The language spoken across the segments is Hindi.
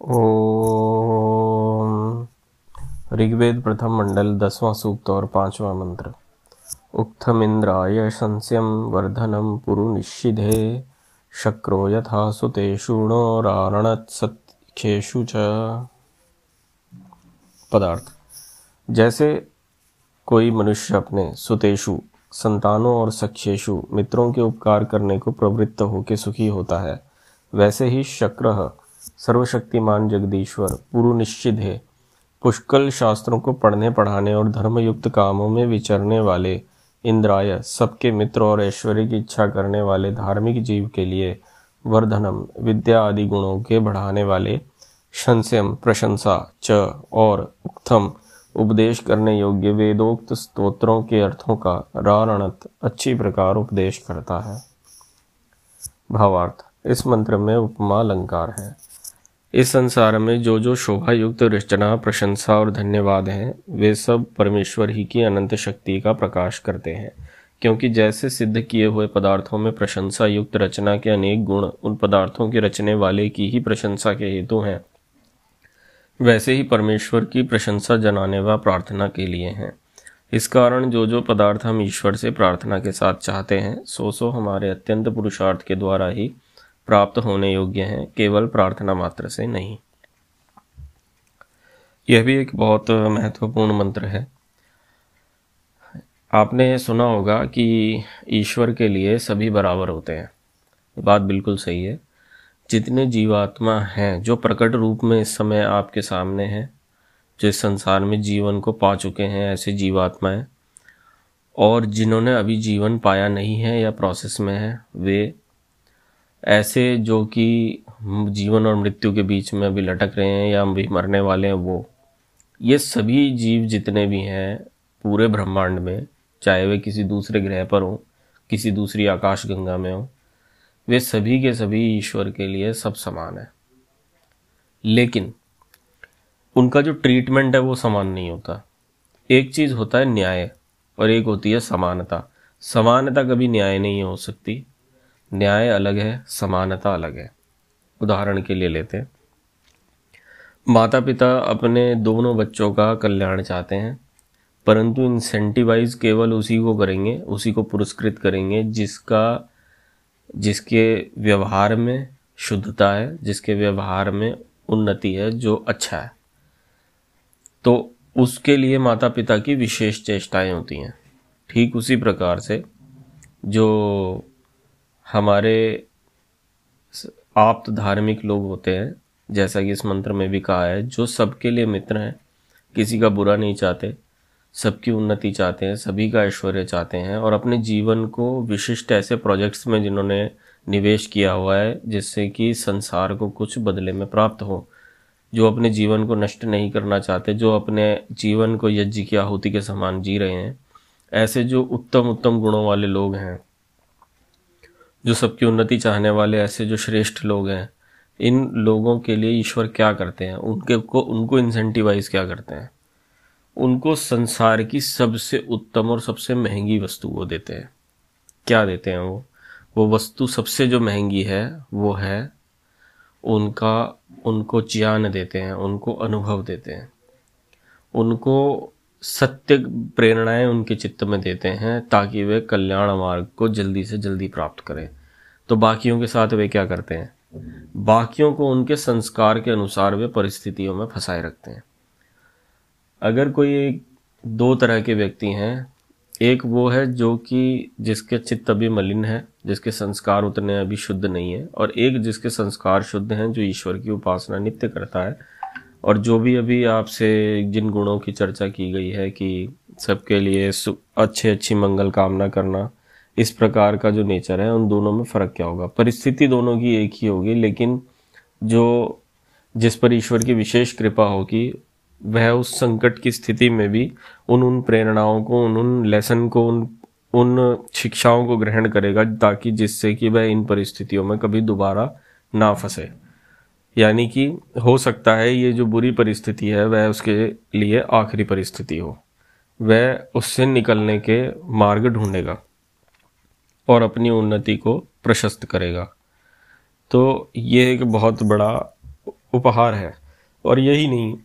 ओम। ऋग्वेद प्रथम मंडल, दसवां सूक्त और पांचवा मंत्र। उक्थमिंद्राय संस्यम वर्धनम पुरु निशिधे शक्रो यथा सुतेषु सत्खेषु च। पदार्थ। जैसे कोई मनुष्य अपने सुतेषु, संतानों और सख्येशु मित्रों के उपकार करने को प्रवृत्त होकर सुखी होता है, वैसे ही शक्र सर्वशक्तिमान जगदीश्वर पूर्व निश्चित है। पुष्कल शास्त्रों को पढ़ने, पढ़ाने और धर्मयुक्त कामों में विचरने वाले इंद्राय, सबके मित्र और ऐश्वर्य की इच्छा करने वाले धार्मिक जीव के लिए वर्धनम, विद्या आदि गुणों के बढ़ाने वाले संस्यम प्रशंसा च और उत्थम उपदेश करने योग्य वेदोक्त स्तोत्रों के अर्थों का रारणत अच्छी प्रकार उपदेश करता है। भावार्थ, इस मंत्र में उपमा अलंकार है। इस संसार में जो जो शोभा युक्त रचना प्रशंसा और धन्यवाद हैं, वे सब परमेश्वर ही की अनंत शक्ति का प्रकाश करते हैं। क्योंकि जैसे सिद्ध किए हुए पदार्थों में प्रशंसा युक्त रचना के अनेक गुण, उन पदार्थों के रचने वाले की ही प्रशंसा के हेतु हैं। वैसे ही परमेश्वर की प्रशंसा जनाने व प्रार्थना के लिए हैं। इस कारण जो जो पदार्थ हम ईश्वर से प्रार्थना के साथ चाहते हैं सो सो हमारे अत्यंत पुरुषार्थ के द्वारा ही प्राप्त होने योग्य हैं, केवल प्रार्थना मात्र से नहीं। यह भी एक बहुत महत्वपूर्ण मंत्र है। आपने सुना होगा कि ईश्वर के लिए सभी बराबर होते हैं। बात बिल्कुल सही है। जितने जीवात्मा हैं, जो प्रकट रूप में इस समय आपके सामने हैं, जो इस संसार में जीवन को पा चुके हैं, ऐसे जीवात्माएँ और जिन्होंने अभी जीवन पाया नहीं है या प्रोसेस में है, वे ऐसे जो कि जीवन और मृत्यु के बीच में अभी लटक रहे हैं या अभी मरने वाले हैं, वो। ये सभी जीव जितने भी हैं, पूरे ब्रह्मांड में, चाहे वे किसी दूसरे ग्रह पर हों, किसी दूसरी आकाश गंगा में हो, वे सभी के सभी ईश्वर के लिए सब समान है। लेकिन उनका जो ट्रीटमेंट है वो समान नहीं होता। एक चीज़ होता है न्याय और एक होती है समानता। समानता कभी न्याय नहीं हो सकती। न्याय अलग है, समानता अलग है। उदाहरण के लिए लेते हैं। माता पिता अपने दोनों बच्चों का कल्याण चाहते हैं, परंतु इंसेंटिवाइज केवल उसी को करेंगे, उसी को पुरस्कृत करेंगे जिसका, जिसके व्यवहार में शुद्धता है, जिसके व्यवहार में उन्नति है, जो अच्छा है। तो उसके लिए माता पिता की विशेष चेष्टाएँ होती हैं। ठीक उसी प्रकार से जो हमारे आप्त धार्मिक लोग होते हैं, जैसा कि इस मंत्र में भी कहा है, जो सबके लिए मित्र हैं, किसी का बुरा नहीं चाहते, सबकी उन्नति चाहते हैं, सभी का ऐश्वर्य चाहते हैं, और अपने जीवन को विशिष्ट ऐसे प्रोजेक्ट्स में जिन्होंने निवेश किया हुआ है, जिससे कि संसार को कुछ बदले में प्राप्त हो। जो अपने जीवन को नष्ट नहीं करना चाहते, जो अपने जीवन को यज्ञ की आहुति के समान जी रहे हैं, ऐसे जो उत्तम उत्तम गुणों वाले लोग हैं जो सबकी उन्नति चाहने वाले ऐसे जो श्रेष्ठ लोग हैं, इन लोगों के लिए ईश्वर क्या करते हैं? उनके को, उनको इंसेंटिवाइज क्या करते हैं? उनको संसार की सबसे उत्तम और सबसे महँगी वस्तु वो देते हैं। क्या देते हैं वो? वो वस्तु सबसे जो महँगी है, वो है उनका, उनको ज्ञान देते हैं, उनको अनुभव देते हैं। उनको सत्य प्रेरणाएँ उनके चित्त में देते हैं ताकि वे कल्याण मार्ग को जल्दी से जल्दी प्राप्त करें। तो बाकियों के साथ वे क्या करते हैं? बाकियों को उनके संस्कार के अनुसार वे परिस्थितियों में फंसाए रखते हैं। अगर कोई दो तरह के व्यक्ति हैं, एक वो है जो कि जिसके चित्त अभी मलिन है, जिसके संस्कार उतने अभी शुद्ध नहीं है, और एक जिसके संस्कार शुद्ध हैं जो ईश्वर की उपासना नित्य करता है, और जो भी अभी आपसे जिन गुणों की चर्चा की गई है कि सबके लिए अच्छे अच्छी मंगल कामना करना इस प्रकार का जो नेचर है, उन दोनों में फ़र्क क्या होगा? परिस्थिति दोनों की एक ही होगी, लेकिन जो जिस पर ईश्वर की विशेष कृपा होगी, वह उस संकट की स्थिति में भी उन उन प्रेरणाओं को, उन उन लेसन को, उन उन शिक्षाओं को ग्रहण करेगा, ताकि जिससे कि वह इन परिस्थितियों में कभी दोबारा ना फंसे। यानी कि हो सकता है ये जो बुरी परिस्थिति है, वह उसके लिए आखिरी परिस्थिति हो। वह उससे निकलने के मार्ग ढूंढेगा। और अपनी उन्नति को प्रशस्त करेगा। तो ये एक बहुत बड़ा उपहार है। और यही नहीं,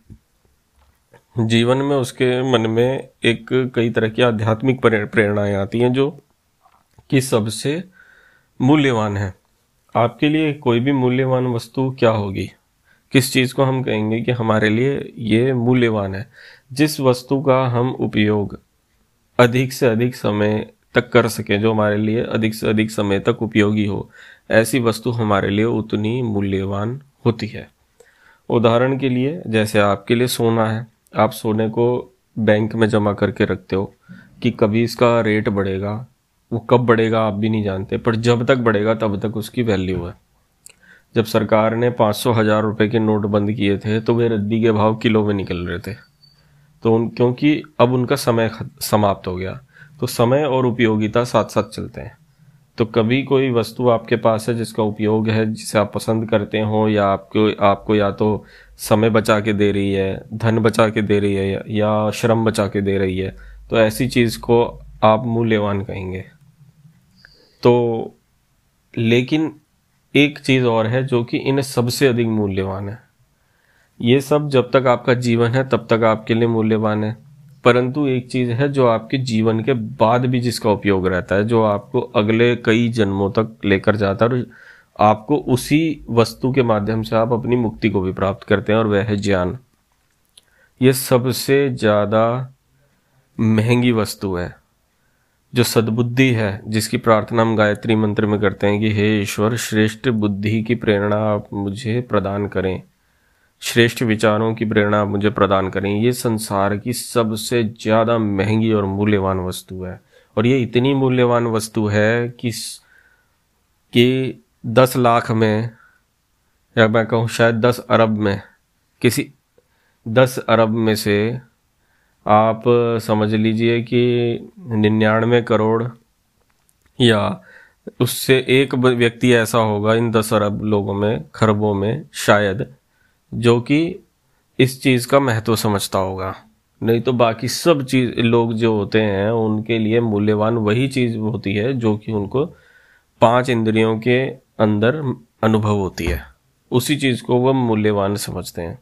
जीवन में उसके मन में एक कई तरह की आध्यात्मिक प्रेरणाएँ आती हैं जो कि सबसे मूल्यवान है। आपके लिए कोई भी मूल्यवान वस्तु क्या होगी? किस चीज़ को हम कहेंगे कि हमारे लिए ये मूल्यवान है? जिस वस्तु का हम उपयोग अधिक से अधिक समय तक कर सकें जो हमारे लिए अधिक से अधिक समय तक उपयोगी हो। ऐसी वस्तु हमारे लिए उतनी मूल्यवान होती है। उदाहरण के लिए, जैसे आपके लिए सोना है, आप सोने को बैंक में जमा करके रखते हो कि कभी इसका रेट बढ़ेगा, वो कब बढ़ेगा आप भी नहीं जानते, पर जब तक बढ़ेगा तब तक उसकी वैल्यू है। जब सरकार ने पाँच सौ हज़ार रुपये के नोट बंद किए थे तो वे रद्दी के भाव किलो में निकल रहे थे। तो उन, क्योंकि अब उनका समय समाप्त हो गया। तो समय और उपयोगिता साथ साथ चलते हैं। तो कभी कोई वस्तु आपके पास है जिसका उपयोग है, जिसे आप पसंद करते हो या आपको आपको या तो समय बचा के दे रही है, धन बचा के दे रही है या श्रम बचा के दे रही है तो ऐसी चीज़ को आप मूल्यवान कहेंगे। तो लेकिन एक चीज़ और है जो कि इन सबसे अधिक मूल्यवान है। ये सब जब तक आपका जीवन है, तब तक आपके लिए मूल्यवान है। परंतु एक चीज़ है जो आपके जीवन के बाद भी जिसका उपयोग रहता है, जो आपको अगले कई जन्मों तक लेकर जाता है और आपको उसी वस्तु के माध्यम से आप अपनी मुक्ति को भी प्राप्त करते हैं और वह है ज्ञान। ये सबसे ज़्यादा महँगी वस्तु है, जो सद्बुद्धि है, जिसकी प्रार्थना हम गायत्री मंत्र में करते हैं कि हे ईश्वर, श्रेष्ठ बुद्धि की प्रेरणा आप मुझे प्रदान करें। श्रेष्ठ विचारों की प्रेरणा मुझे प्रदान करें। ये संसार की सबसे ज़्यादा महँगी और मूल्यवान वस्तु है। और ये इतनी मूल्यवान वस्तु है कि कि दस लाख में, या मैं कहूँ शायद दस अरब में, किसी दस अरब में से आप समझ लीजिए कि निन्यानवे करोड़ या उससे एक व्यक्ति ऐसा होगा इन दस अरब लोगों में, खरबों में शायद जो कि इस चीज़ का महत्व समझता होगा। नहीं तो बाकी सब चीज़, लोग जो होते हैं, उनके लिए मूल्यवान वही चीज़ होती है जो कि उनको पाँच इंद्रियों के अंदर अनुभव होती है। उसी चीज़ को वह मूल्यवान समझते हैं।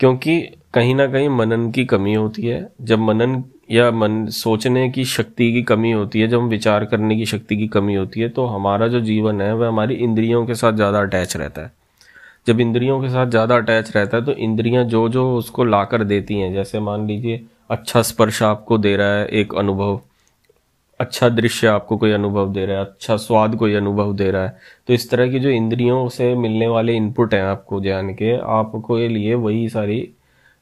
क्योंकि कहीं ना कहीं मनन की कमी होती है। जब मनन या मन, सोचने की शक्ति की कमी होती है, जब हम विचार करने की शक्ति की कमी होती है तो हमारा जो जीवन है, वह हमारी इंद्रियों के साथ ज़्यादा अटैच रहता है। जब इंद्रियों के साथ ज़्यादा अटैच रहता है तो इंद्रियाँ जो जो उसको ला कर देती हैं। जैसे मान लीजिए अच्छा स्पर्श आपको दे रहा है, एक अनुभव। अच्छा दृश्य आपको कोई अनुभव दे रहा है अच्छा स्वाद कोई अनुभव दे रहा है। तो इस तरह की जो इंद्रियों से मिलने वाले इनपुट हैं आपको जान के, आपको लिए वही सारी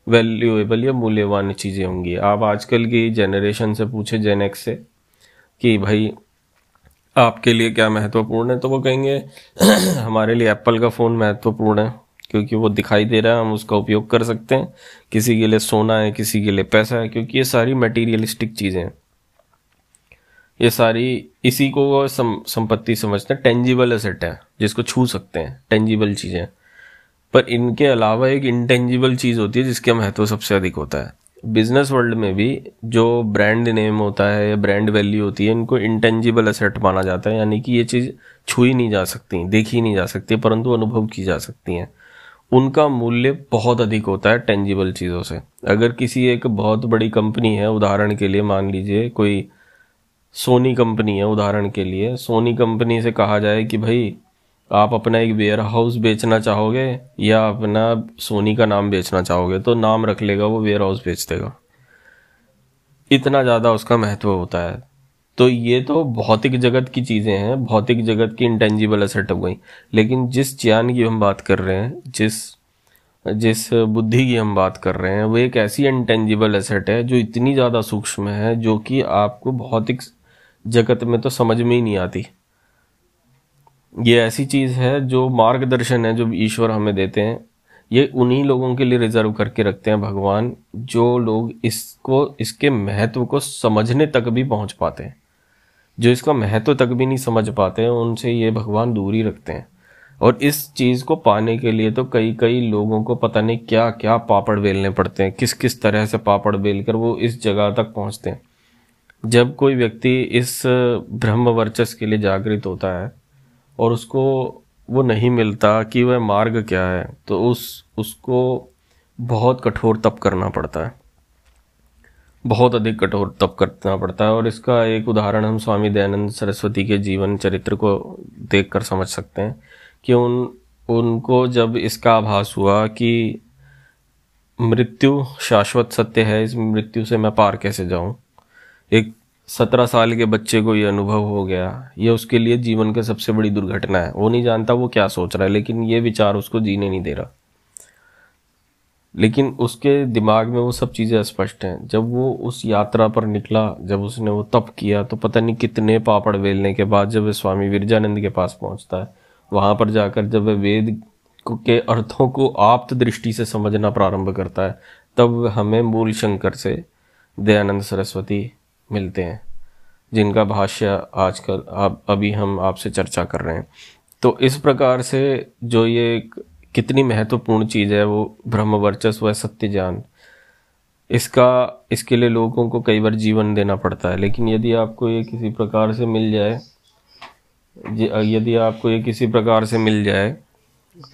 वैल्यूएबल या मूल्यवान चीज़ें होंगी। आप आजकल की जनरेशन से पूछे जेनेक्स से कि भाई आपके लिए क्या महत्वपूर्ण है? तो वो कहेंगे हमारे लिए एप्पल का फ़ोन महत्वपूर्ण है क्योंकि वो दिखाई दे रहा है हम उसका उपयोग कर सकते हैं। किसी के लिए सोना है किसी के लिए पैसा है क्योंकि ये सारी मटेरियलिस्टिक चीज़ें हैं। ये सारी इसी को वो सम, संपत्ति समझते हैं टेंजिबल एसेट है जिसको छू सकते हैं टेंजिबल चीज़ें। पर इनके अलावा एक इंटेंजिबल चीज़ होती है जिसका महत्व सबसे अधिक होता है। बिज़नेस वर्ल्ड में भी जो ब्रांड नेम होता है या ब्रांड वैल्यू होती है, इनको इंटेंजिबल असेट माना जाता है, यानी कि ये चीज़ छुई नहीं जा सकती, देखी नहीं जा सकती, परंतु अनुभव की जा सकती हैं। उनका मूल्य बहुत अधिक होता है टेंजिबल चीज़ों से। अगर किसी एक बहुत बड़ी कंपनी है, उदाहरण के लिए मान लीजिए, कोई सोनी कंपनी है, उदाहरण के लिए सोनी कंपनी से कहा जाए कि भाई आप अपना एक वेयर हाउस बेचना चाहोगे या अपना सोनी का नाम बेचना चाहोगे तो नाम रख लेगा, वो वेयर हाउस बेच देगा। इतना ज़्यादा उसका महत्व होता है। तो ये तो भौतिक जगत की चीज़ें हैं, भौतिक जगत की इंटेंजिबल असेट हो गई। लेकिन जिस ज्ञान की हम बात कर रहे हैं, जिस जिस बुद्धि की हम बात कर रहे हैं, वो एक ऐसी इंटेंजिबल एसेट है जो इतनी ज़्यादा सूक्ष्म है, जो कि आपको भौतिक जगत में तो समझ में ही नहीं आती। ये ऐसी चीज़ है जो मार्गदर्शन है, जो ईश्वर हमें देते हैं। ये उन्हीं लोगों के लिए रिज़र्व करके रखते हैं भगवान, जो लोग इसको, इसके महत्व को समझने तक भी पहुँच पाते हैं। जो इसका महत्व तक भी नहीं समझ पाते हैं, उनसे ये भगवान दूर ही रखते हैं। और इस चीज़ को पाने के लिए तो कई कई लोगों को पता नहीं क्या क्या पापड़ बेलने पड़ते हैं किस किस तरह से पापड़ बेल कर वो इस जगह तक पहुँचते हैं। जब कोई व्यक्ति इस ब्रह्म वर्चस्व के लिए जागृत होता है और उसको वो नहीं मिलता कि वह मार्ग क्या है तो उस, उसको बहुत कठोर तप करना पड़ता है। बहुत अधिक कठोर तप करना पड़ता है और इसका एक उदाहरण हम स्वामी दयानंद सरस्वती के जीवन चरित्र को देखकर समझ सकते हैं कि उन, उनको जब इसका आभास हुआ कि मृत्यु शाश्वत सत्य है, इस मृत्यु से मैं पार कैसे जाऊँ, एक सत्रह साल के बच्चे को ये अनुभव हो गया। ये उसके लिए जीवन की सबसे बड़ी दुर्घटना है। वो नहीं जानता वो क्या सोच रहा है, लेकिन ये विचार उसको जीने नहीं दे रहा। लेकिन उसके दिमाग में वो सब चीज़ें स्पष्ट हैं। जब वो उस यात्रा पर निकला, जब उसने वो तप किया तो पता नहीं कितने पापड़ वेलने के बाद जब वह स्वामी विरजानंद के पास पहुँचता है, वहाँ पर जाकर जब वह वेद के अर्थों को आप्त दृष्टि से समझना प्रारंभ करता है, तब हमें मूल शंकर से दयानंद सरस्वती मिलते हैं, जिनका भाष्य आजकल अब अभी हम आपसे चर्चा कर रहे हैं। तो इस प्रकार से जो ये कितनी महत्वपूर्ण चीज़ है, वो ब्रह्म वर्चस्व है, सत्य ज्ञान। इसका, इसके लिए लोगों को कई बार जीवन देना पड़ता है, लेकिन यदि आपको ये किसी प्रकार से मिल जाए यदि आपको ये किसी प्रकार से मिल जाए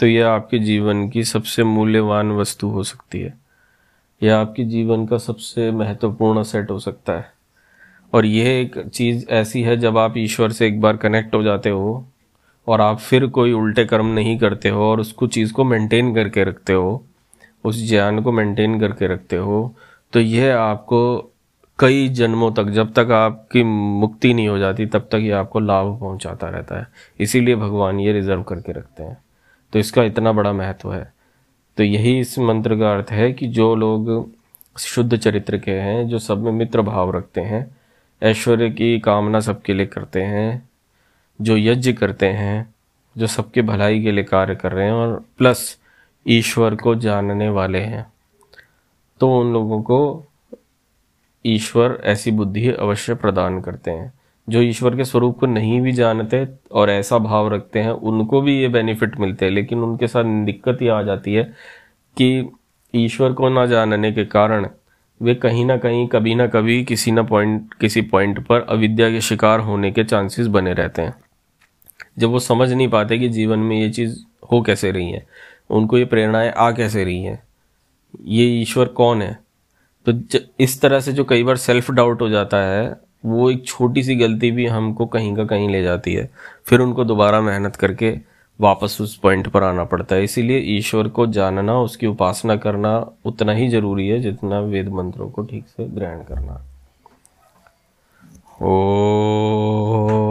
तो यह आपके जीवन की सबसे मूल्यवान वस्तु हो सकती है। यह आपके जीवन का सबसे महत्वपूर्ण सेट हो सकता है। और यह एक चीज़ ऐसी है, जब आप ईश्वर से एक बार कनेक्ट हो जाते हो और आप फिर कोई उल्टे कर्म नहीं करते हो और उसको चीज़ को मेंटेन करके रखते हो, उस ज्ञान को मेंटेन करके रखते हो तो यह आपको कई जन्मों तक, जब तक आपकी मुक्ति नहीं हो जाती, तब तक ये आपको लाभ पहुंचाता रहता है। इसीलिए भगवान ये रिज़र्व करके रखते हैं। तो इसका इतना बड़ा महत्व है। तो यही इस मंत्र का अर्थ है कि जो लोग शुद्ध चरित्र के हैं, जो सब में मित्र भाव रखते हैं ऐश्वर्य की कामना सबके लिए करते हैं, जो यज्ञ करते हैं, जो सबके भलाई के लिए कार्य कर रहे हैं और प्लस ईश्वर को जानने वाले हैं। तो उन लोगों को ईश्वर ऐसी बुद्धि अवश्य प्रदान करते हैं। जो ईश्वर के स्वरूप को नहीं भी जानते और ऐसा भाव रखते हैं, उनको भी ये बेनिफिट मिलते हैं। लेकिन उनके साथ दिक्कत ये आ जाती है कि ईश्वर को ना जानने के कारण वे कहीं ना कहीं, कभी ना कभी किसी ना पॉइंट किसी पॉइंट पर अविद्या के शिकार होने के चांसेस बने रहते हैं। जब वो समझ नहीं पाते कि जीवन में ये चीज़ हो कैसे रही है, उनको ये प्रेरणाएँ आ कैसे रही हैं, ये ईश्वर कौन है? तो इस तरह से जो कई बार सेल्फ डाउट हो जाता है, वो एक छोटी सी गलती भी हमको कहीं का कहीं ले जाती है। फिर उनको दोबारा मेहनत करके वापस उस पॉइंट पर आना पड़ता है। इसीलिए ईश्वर को जानना, उसकी उपासना करना उतना ही ज़रूरी है जितना वेद मंत्रों को ठीक से ग्रहण करना। ओ